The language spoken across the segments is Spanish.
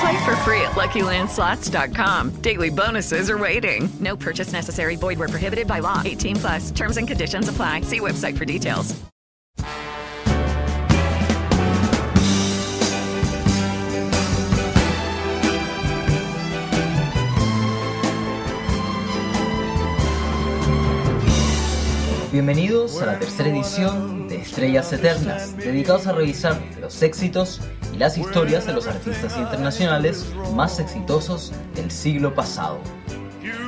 Play for free at LuckyLandSlots.com. Daily bonuses are waiting. No purchase necessary. Void were prohibited by law. 18 plus. Terms and conditions apply. See website for details. Bienvenidos a la tercera edición de Estrellas Eternas, dedicados a revisar los éxitos y las historias de los artistas internacionales más exitosos del siglo pasado.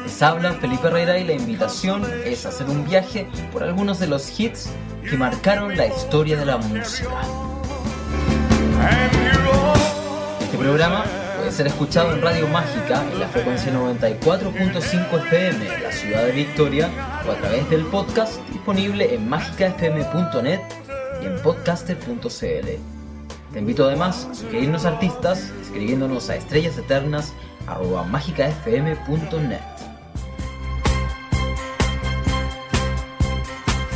Les habla Felipe Herrera y la invitación es hacer un viaje por algunos de los hits que marcaron la historia de la música. Este programa puede ser escuchado en Radio Mágica en la frecuencia 94.5 FM en la ciudad de Victoria o a través del podcast disponible en mágicafm.net y en podcaster.cl. Te invito además a sugerirnos artistas escribiéndonos a estrellaseternas.mágicafm.net.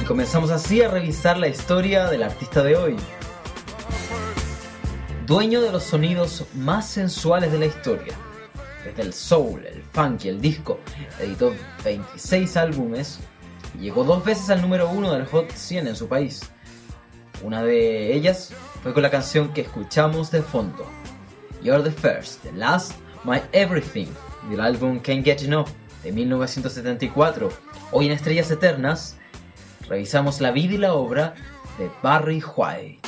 Y comenzamos así a revisar la historia del artista de hoy. Dueño de los sonidos más sensuales de la historia. Desde el soul, el funk y el disco, editó 26 álbumes y llegó dos veces al número uno del Hot 100 en su país. Una de ellas fue con la canción que escuchamos de fondo, You're the First, The Last, My Everything, del álbum Can't Get Enough de 1974. Hoy en Estrellas Eternas revisamos la vida y la obra de Barry White.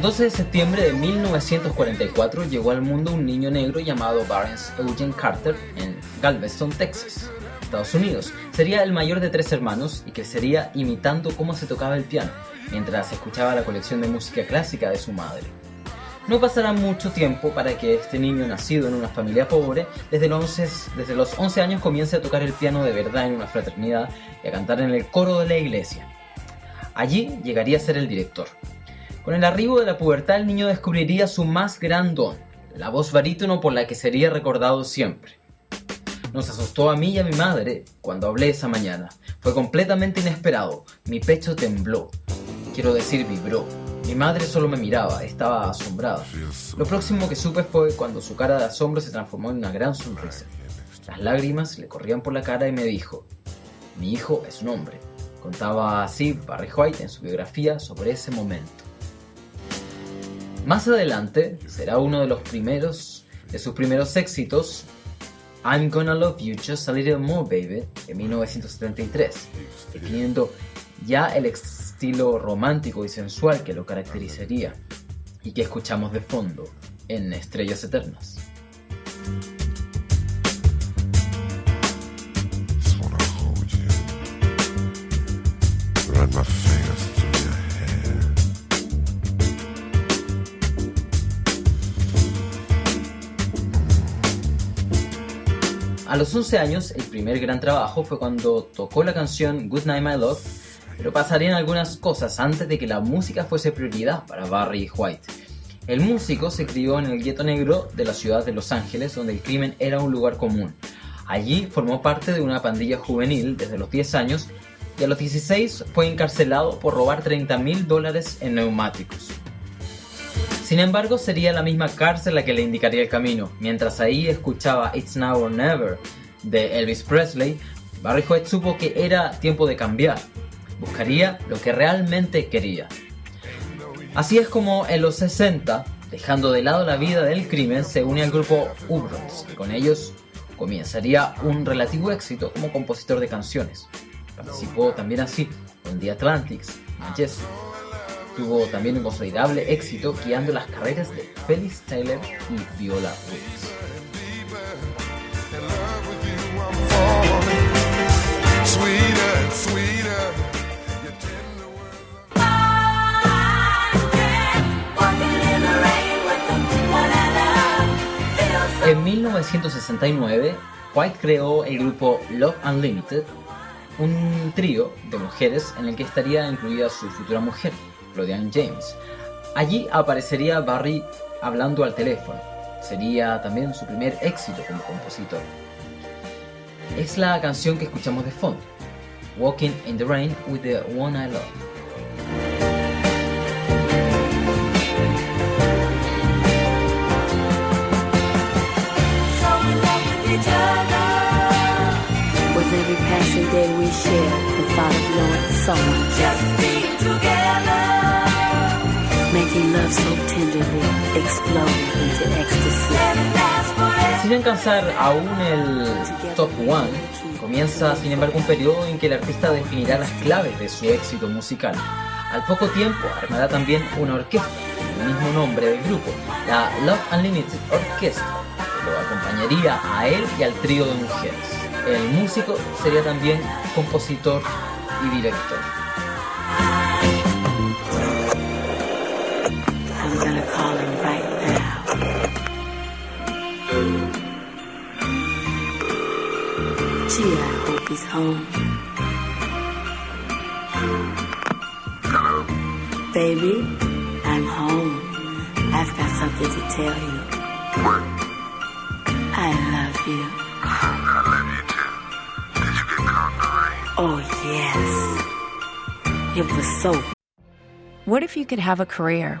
El 12 de septiembre de 1944 llegó al mundo un niño negro llamado Barnes Eugene Carter en Galveston, Texas, Estados Unidos. Sería el mayor de tres hermanos y crecería imitando cómo se tocaba el piano, mientras escuchaba la colección de música clásica de su madre. No pasará mucho tiempo para que este niño nacido en una familia pobre, desde los 11, desde los 11 años comience a tocar el piano de verdad en una fraternidad y a cantar en el coro de la iglesia. Allí llegaría a ser el director. Con el arribo de la pubertad el niño descubriría su más gran don, la voz barítono por la que sería recordado siempre. Nos asustó a mí y a mi madre cuando hablé esa mañana. Fue completamente inesperado. Mi pecho tembló. Quiero decir, vibró. Mi madre solo me miraba, estaba asombrada. Lo próximo que supe fue cuando su cara de asombro se transformó en una gran sonrisa. Las lágrimas le corrían por la cara y me dijo, mi hijo es un hombre. Contaba así Barry White en su biografía sobre ese momento. Más adelante será uno de los primeros de sus primeros éxitos I'm Gonna Love You Just a Little More Baby de 1973, definiendo ya el estilo romántico y sensual que lo caracterizaría y que escuchamos de fondo en Estrellas Eternas. A los 11 años, el primer gran trabajo fue cuando tocó la canción Good Night My Love, pero pasarían algunas cosas antes de que la música fuese prioridad para Barry White. El músico se crió en el gueto negro de la ciudad de Los Ángeles, donde el crimen era un lugar común. Allí formó parte de una pandilla juvenil desde los 10 años y a los 16 fue encarcelado por robar 30 mil dólares en neumáticos. Sin embargo, sería la misma cárcel la que le indicaría el camino. Mientras ahí escuchaba It's Now or Never de Elvis Presley, Barry White supo que era tiempo de cambiar. Buscaría lo que realmente quería. Así es como en los 60, dejando de lado la vida del crimen, se une al grupo Ubrons y con ellos comenzaría un relativo éxito como compositor de canciones. Participó también así en The Atlantics, Manchester. Tuvo también un considerable éxito guiando las carreras de Felix Taylor y Viola words. En 1969, White creó el grupo Love Unlimited, un trío de mujeres en el que estaría incluida su futura mujer, Claudiane James. Allí aparecería Barry hablando al teléfono. Sería también su primer éxito como compositor. Es la canción que escuchamos de fondo, Walking in the Rain with the One I Love. With every passing day we share the thought of knowing someone just being together. Making love so tenderly into ecstasy. Sin alcanzar aún el top 1, comienza sin embargo un periodo en que el artista definirá las claves de su éxito musical. Al poco tiempo armará también una orquesta, el mismo nombre del grupo, la Love Unlimited Orchestra, que lo acompañaría a él y al trío de mujeres. El músico sería también compositor y director. I'm gonna call him right now. Gee, I hope he's home. Hello. Baby, I'm home. I've got something to tell you. What? I love you. I love you too. Did you get caught in the rain? Oh, yes. It was so What if you could have a career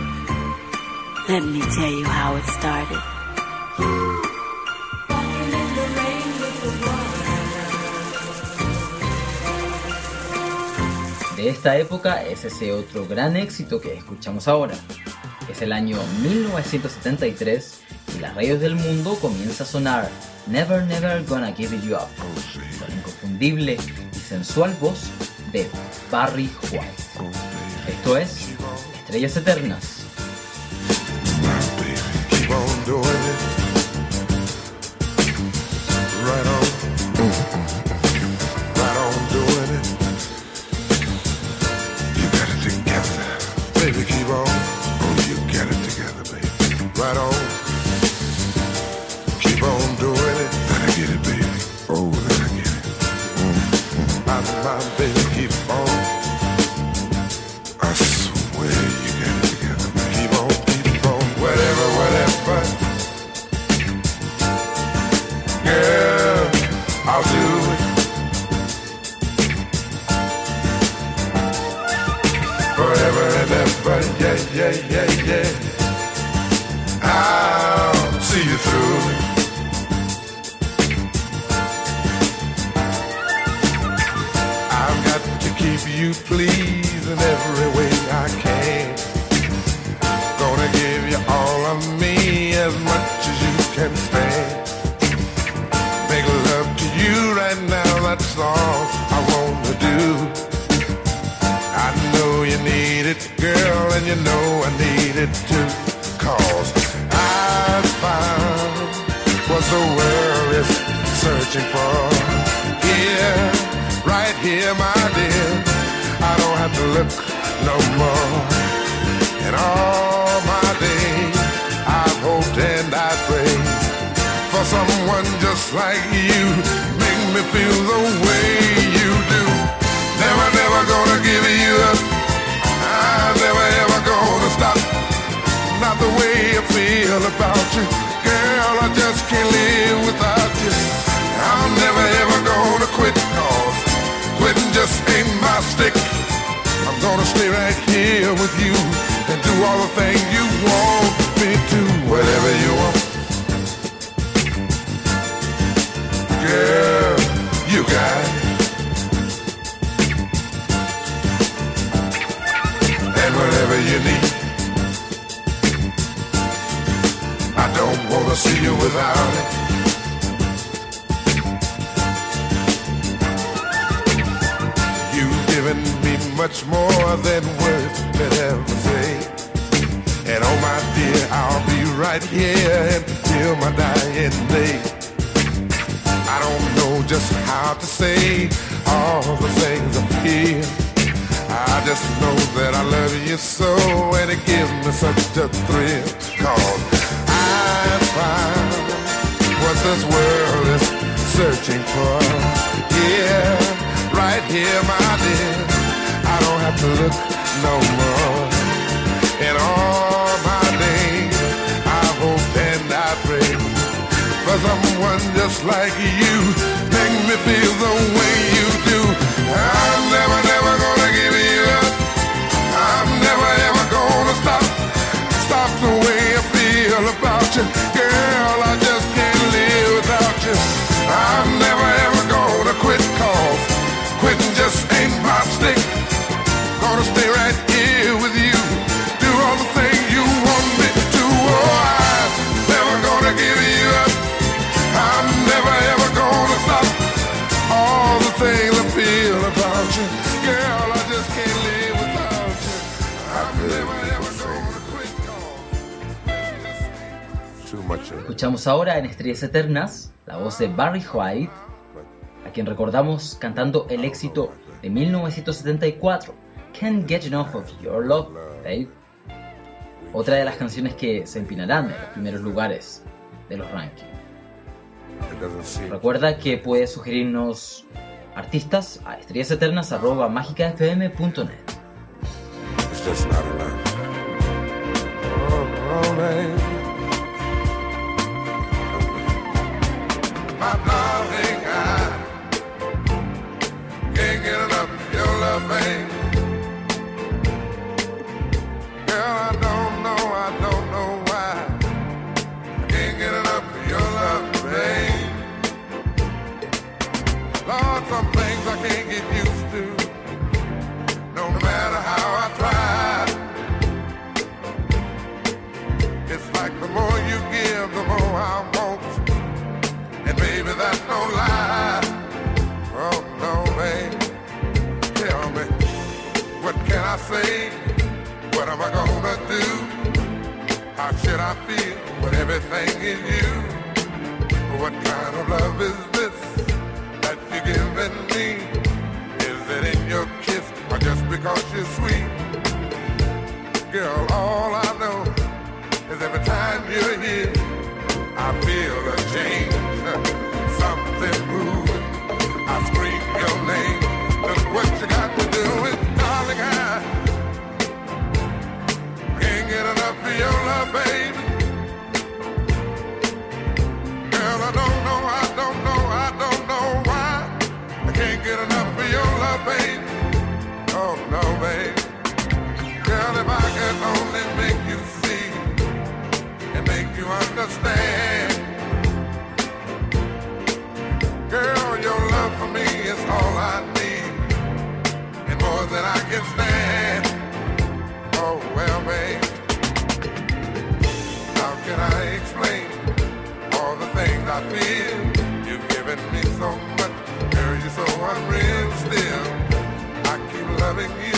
Let me tell you how it started. De esta época es ese otro gran éxito que escuchamos ahora, Es el año 1973 y las radios del mundo comienza a sonar Never Never Gonna Give You Up, la inconfundible y sensual voz de Barry White. Esto es Estrellas Eternas. Ever, yeah, yeah, yeah, yeah. I'll see you through. I've got to keep you pleased in every way and you know I need it too. Cause I found what the world is searching for. Here, right here, my dear. I don't have to look no more. And all my days, I've hoped and I prayed for someone just like you. Make me feel the way you do. Never, never gonna give you up. The way I feel about you. Girl, I just can't live without you. I'm never ever gonna quit cause quitting just ain't my stick. I'm gonna stay right here with you and do all the things you. Make me feel the way you do. I'm Escuchamos ahora en Estrellas Eternas la voz de Barry White, a quien recordamos cantando el éxito de 1974, Can't Get Enough of Your Love, Babe. Otra de las canciones que se empinarán en los primeros lugares de los rankings. Recuerda que puedes sugerirnos artistas a estrellaseternas.magicafm.net. It's than I can stand. Oh, well, babe, things I feel? You've given me so much, girl, you're so unreal still. I keep loving you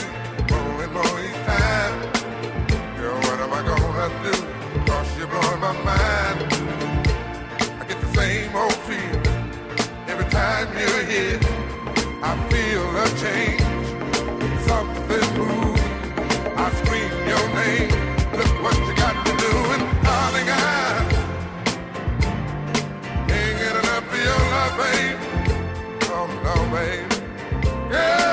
more and more each time. Girl, what am I gonna do? Cause you're blowing my mind. I get the same old feel every time you're here. I feel a change, something moves. I scream your name. Look what you got to do, Yeah.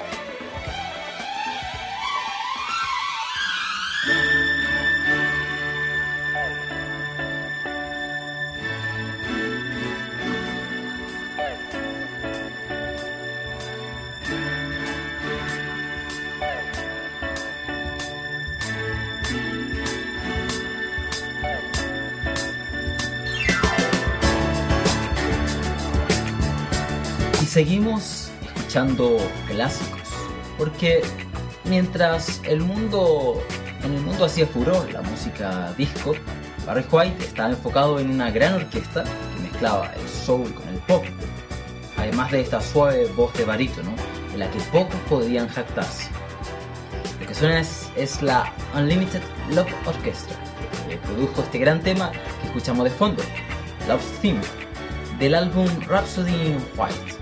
Seguimos escuchando clásicos. Porque mientras el mundo, en el mundo hacía furor la música disco, Barry White estaba enfocado en una gran orquesta que mezclaba el soul con el pop. Además de esta suave voz de barítono, en la que pocos podían jactarse. Lo que suena es, es la Unlimited Love Orchestra, que produjo este gran tema que escuchamos de fondo, Love Theme, del álbum Rhapsody in White.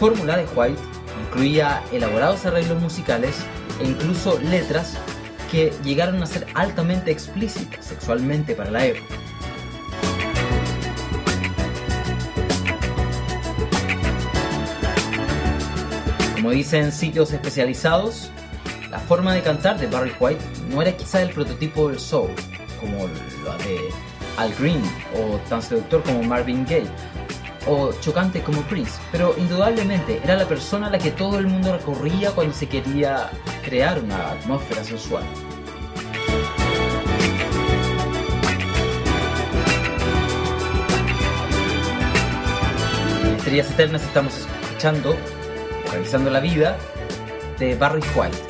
La fórmula de White incluía elaborados arreglos musicales e incluso letras que llegaron a ser altamente explícitas sexualmente para la época. Como dicen sitios especializados, la forma de cantar de Barry White no era quizá el prototipo del soul, como la de Al Green, o tan seductor como Marvin Gaye, o chocante como Prince, pero indudablemente era la persona a la que todo el mundo recorría cuando se quería crear una atmósfera sensual. En Estrellas Eternas estamos escuchando, realizando la vida de Barry White.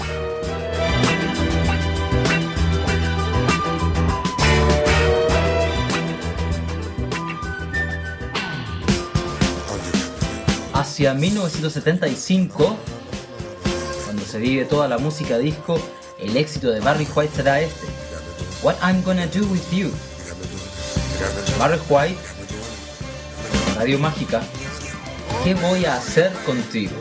hacia 1975, cuando se vive toda la música disco, el éxito de Barry White será este. What I'm Gonna Do With You. Barry White, Radio Mágica, ¿qué voy a hacer contigo?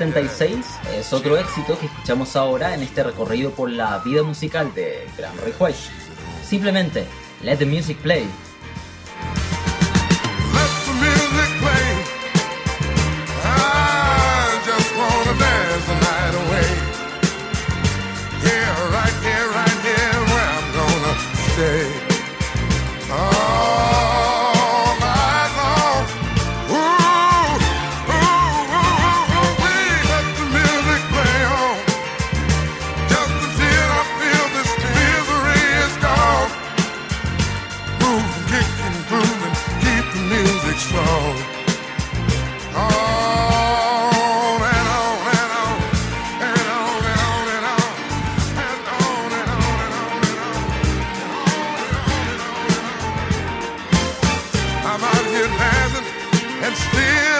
76 es otro éxito que escuchamos ahora en este recorrido por la vida musical de Gran Rey White. Simplemente, Let the Music Play and still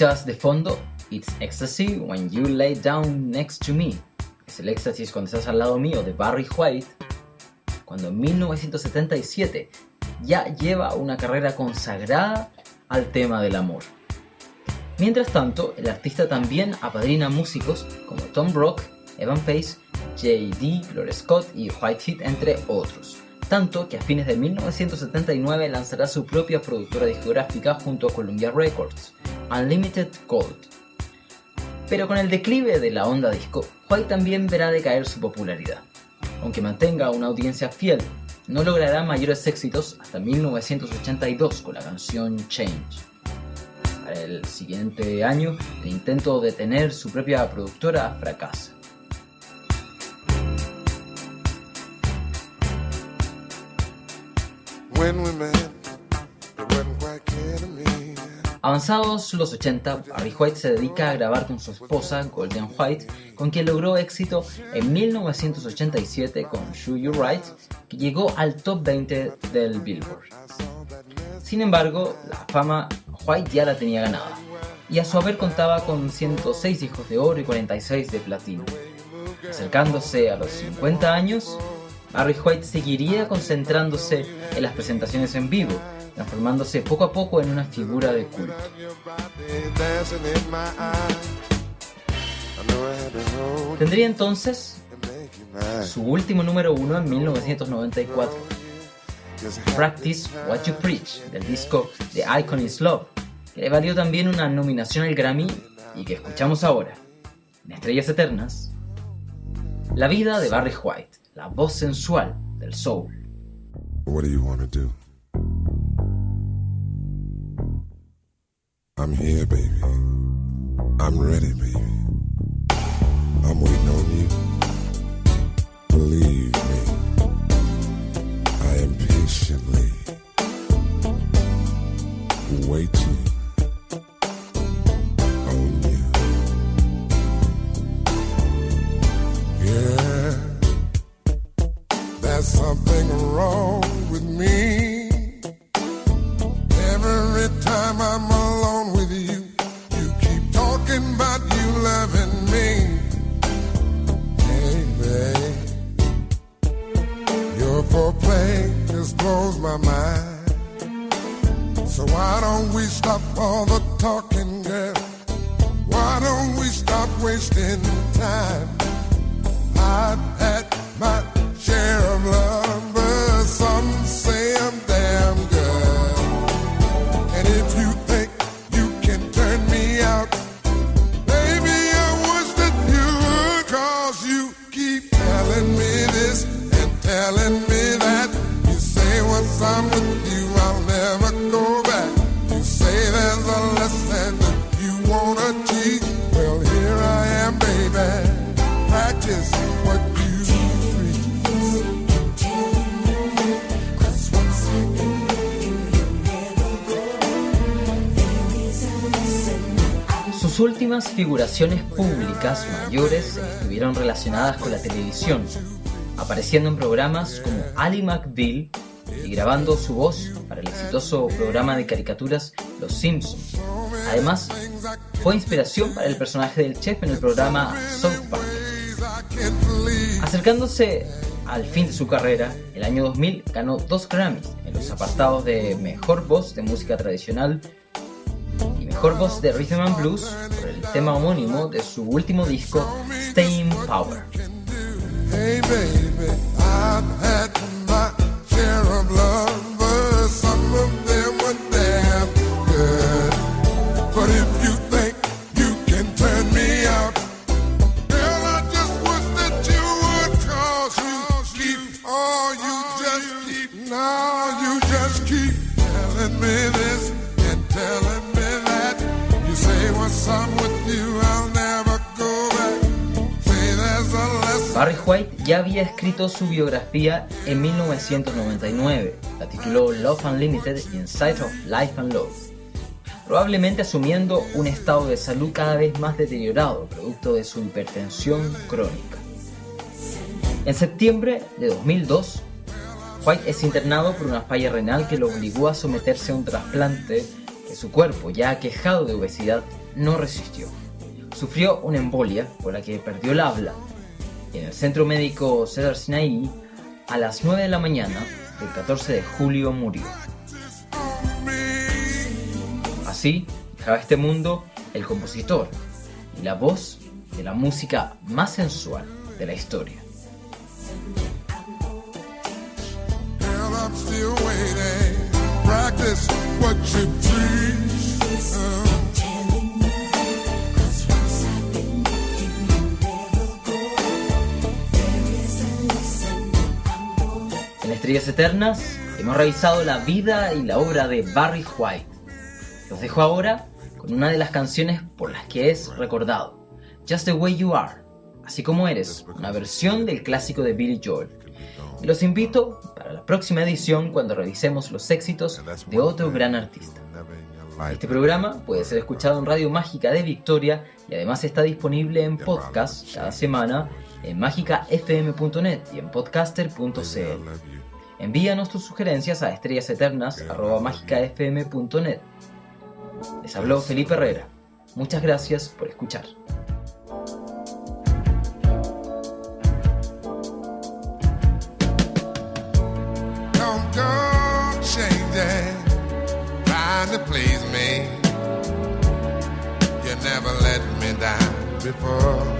Escuchas de fondo It's Ecstasy When You Lay Down Next to Me. Es el éxtasis cuando estás al lado mío de Barry White, cuando en 1977 ya lleva una carrera consagrada al tema del amor. Mientras tanto, el artista también apadrina músicos como Tom Brock, Evan Pace, J.D., Gloria Scott y White Heat, entre otros. Tanto que a fines de 1979 lanzará su propia productora discográfica junto a Columbia Records, Unlimited Gold. Pero con el declive de la onda disco, White también verá decaer su popularidad. Aunque mantenga una audiencia fiel, no logrará mayores éxitos hasta 1982 con la canción Change. Para el siguiente año, el intento de tener su propia productora fracasa. Avanzados los 80, Barry White se dedica a grabar con su esposa, Golden White, con quien logró éxito en 1987 con Shoe You Right, que llegó al top 20 del Billboard. Sin embargo, la fama White ya la tenía ganada, y a su haber contaba con 106 hijos de oro y 46 de platino. Acercándose a los 50 años, Barry White seguiría concentrándose en las presentaciones en vivo, transformándose poco a poco en una figura de culto. Tendría entonces su último número uno en 1994, Just Practice What You Preach, del disco The Icon Is Love, que le valió también una nominación al Grammy y que escuchamos ahora, en Estrellas Eternas, la vida de Barry White, la voz sensual del soul. What do you? I'm here, baby. I'm ready, baby. I'm waiting on you. Believe me, I am patiently waiting Sus últimas figuraciones públicas mayores estuvieron relacionadas con la televisión, apareciendo en programas como Ali McBeal y grabando su voz para el exitoso programa de caricaturas Los Simpsons. Además, fue inspiración para el personaje del chef en el programa South Park. Acercándose al fin de su carrera, el año 2000 ganó dos Grammys en los apartados de Mejor Voz de Música Tradicional y Mejor Voz de Rhythm and Blues por el tema homónimo de su último disco, Staying Power. Hey baby, I've had my share of lovers. Some of White ya había escrito su biografía en 1999, la tituló Love Unlimited Inside of Life and Love, probablemente asumiendo un estado de salud cada vez más deteriorado, producto de su hipertensión crónica. En septiembre de 2002, White es internado por una falla renal que lo obligó a someterse a un trasplante que su cuerpo, ya aquejado de obesidad, no resistió. Sufrió una embolia por la que perdió el habla en el centro médico Cedar Sinai, a las 9 de la mañana del 14 de julio murió. Así dejaba este mundo el compositor y la voz de la música más sensual de la historia. Estrellas Eternas hemos revisado la vida y la obra de Barry White. Los dejo ahora con una de las canciones por las que es recordado, Just the Way You Are, así como eres, una versión del clásico de Billy Joel. Y los invito para la próxima edición cuando revisemos los éxitos de otro gran artista. Este programa puede ser escuchado en Radio Mágica de Victoria y además está disponible en podcast cada semana en mágicafm.net y en podcaster.cl. Envíanos tus sugerencias a estrellaseternas.mágicafm.net. Les habló Felipe Herrera. Muchas gracias por escuchar. to please me. You never let me down before.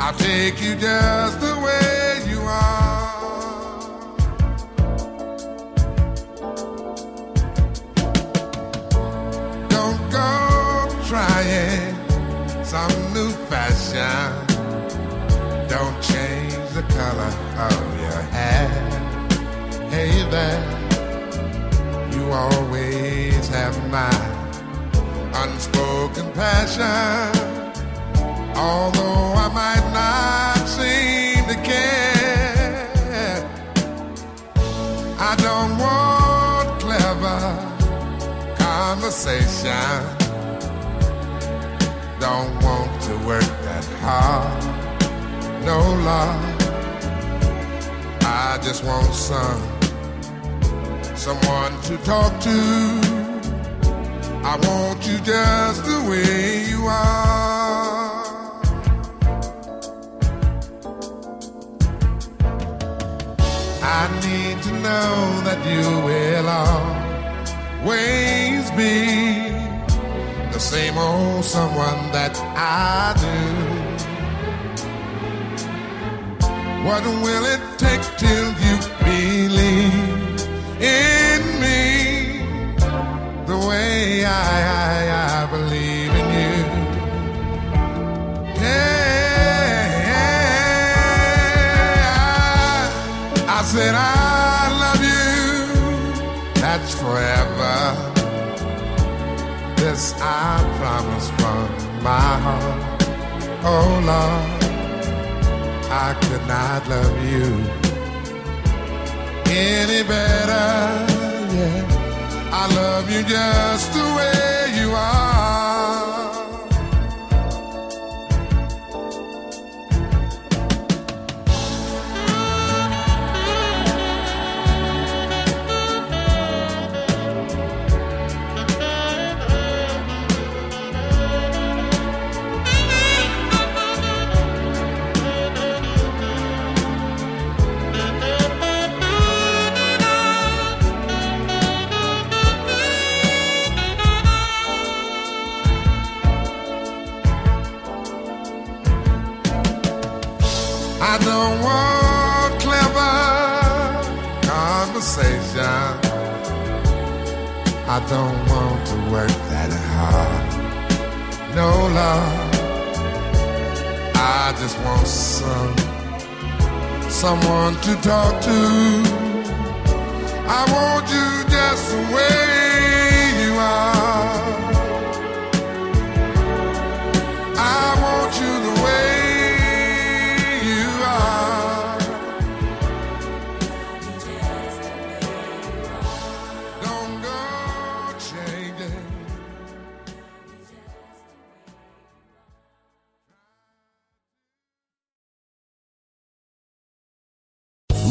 I'll take you just the way you are. Don't go trying some new fashion. Don't change the color of your hair. Hey there, you always have my unspoken passion. Although I might not seem to care, I don't want clever conversation. Don't want to work that hard. No love. I just want some someone to talk to. I want you just the way you are. I need to know that you will always be the same old someone that I do. What will it take till you believe in me the way I, I, I believe said I love you. That's forever. This I promise from my heart. Oh Lord, I could not love you any better. Yeah, I love you just the way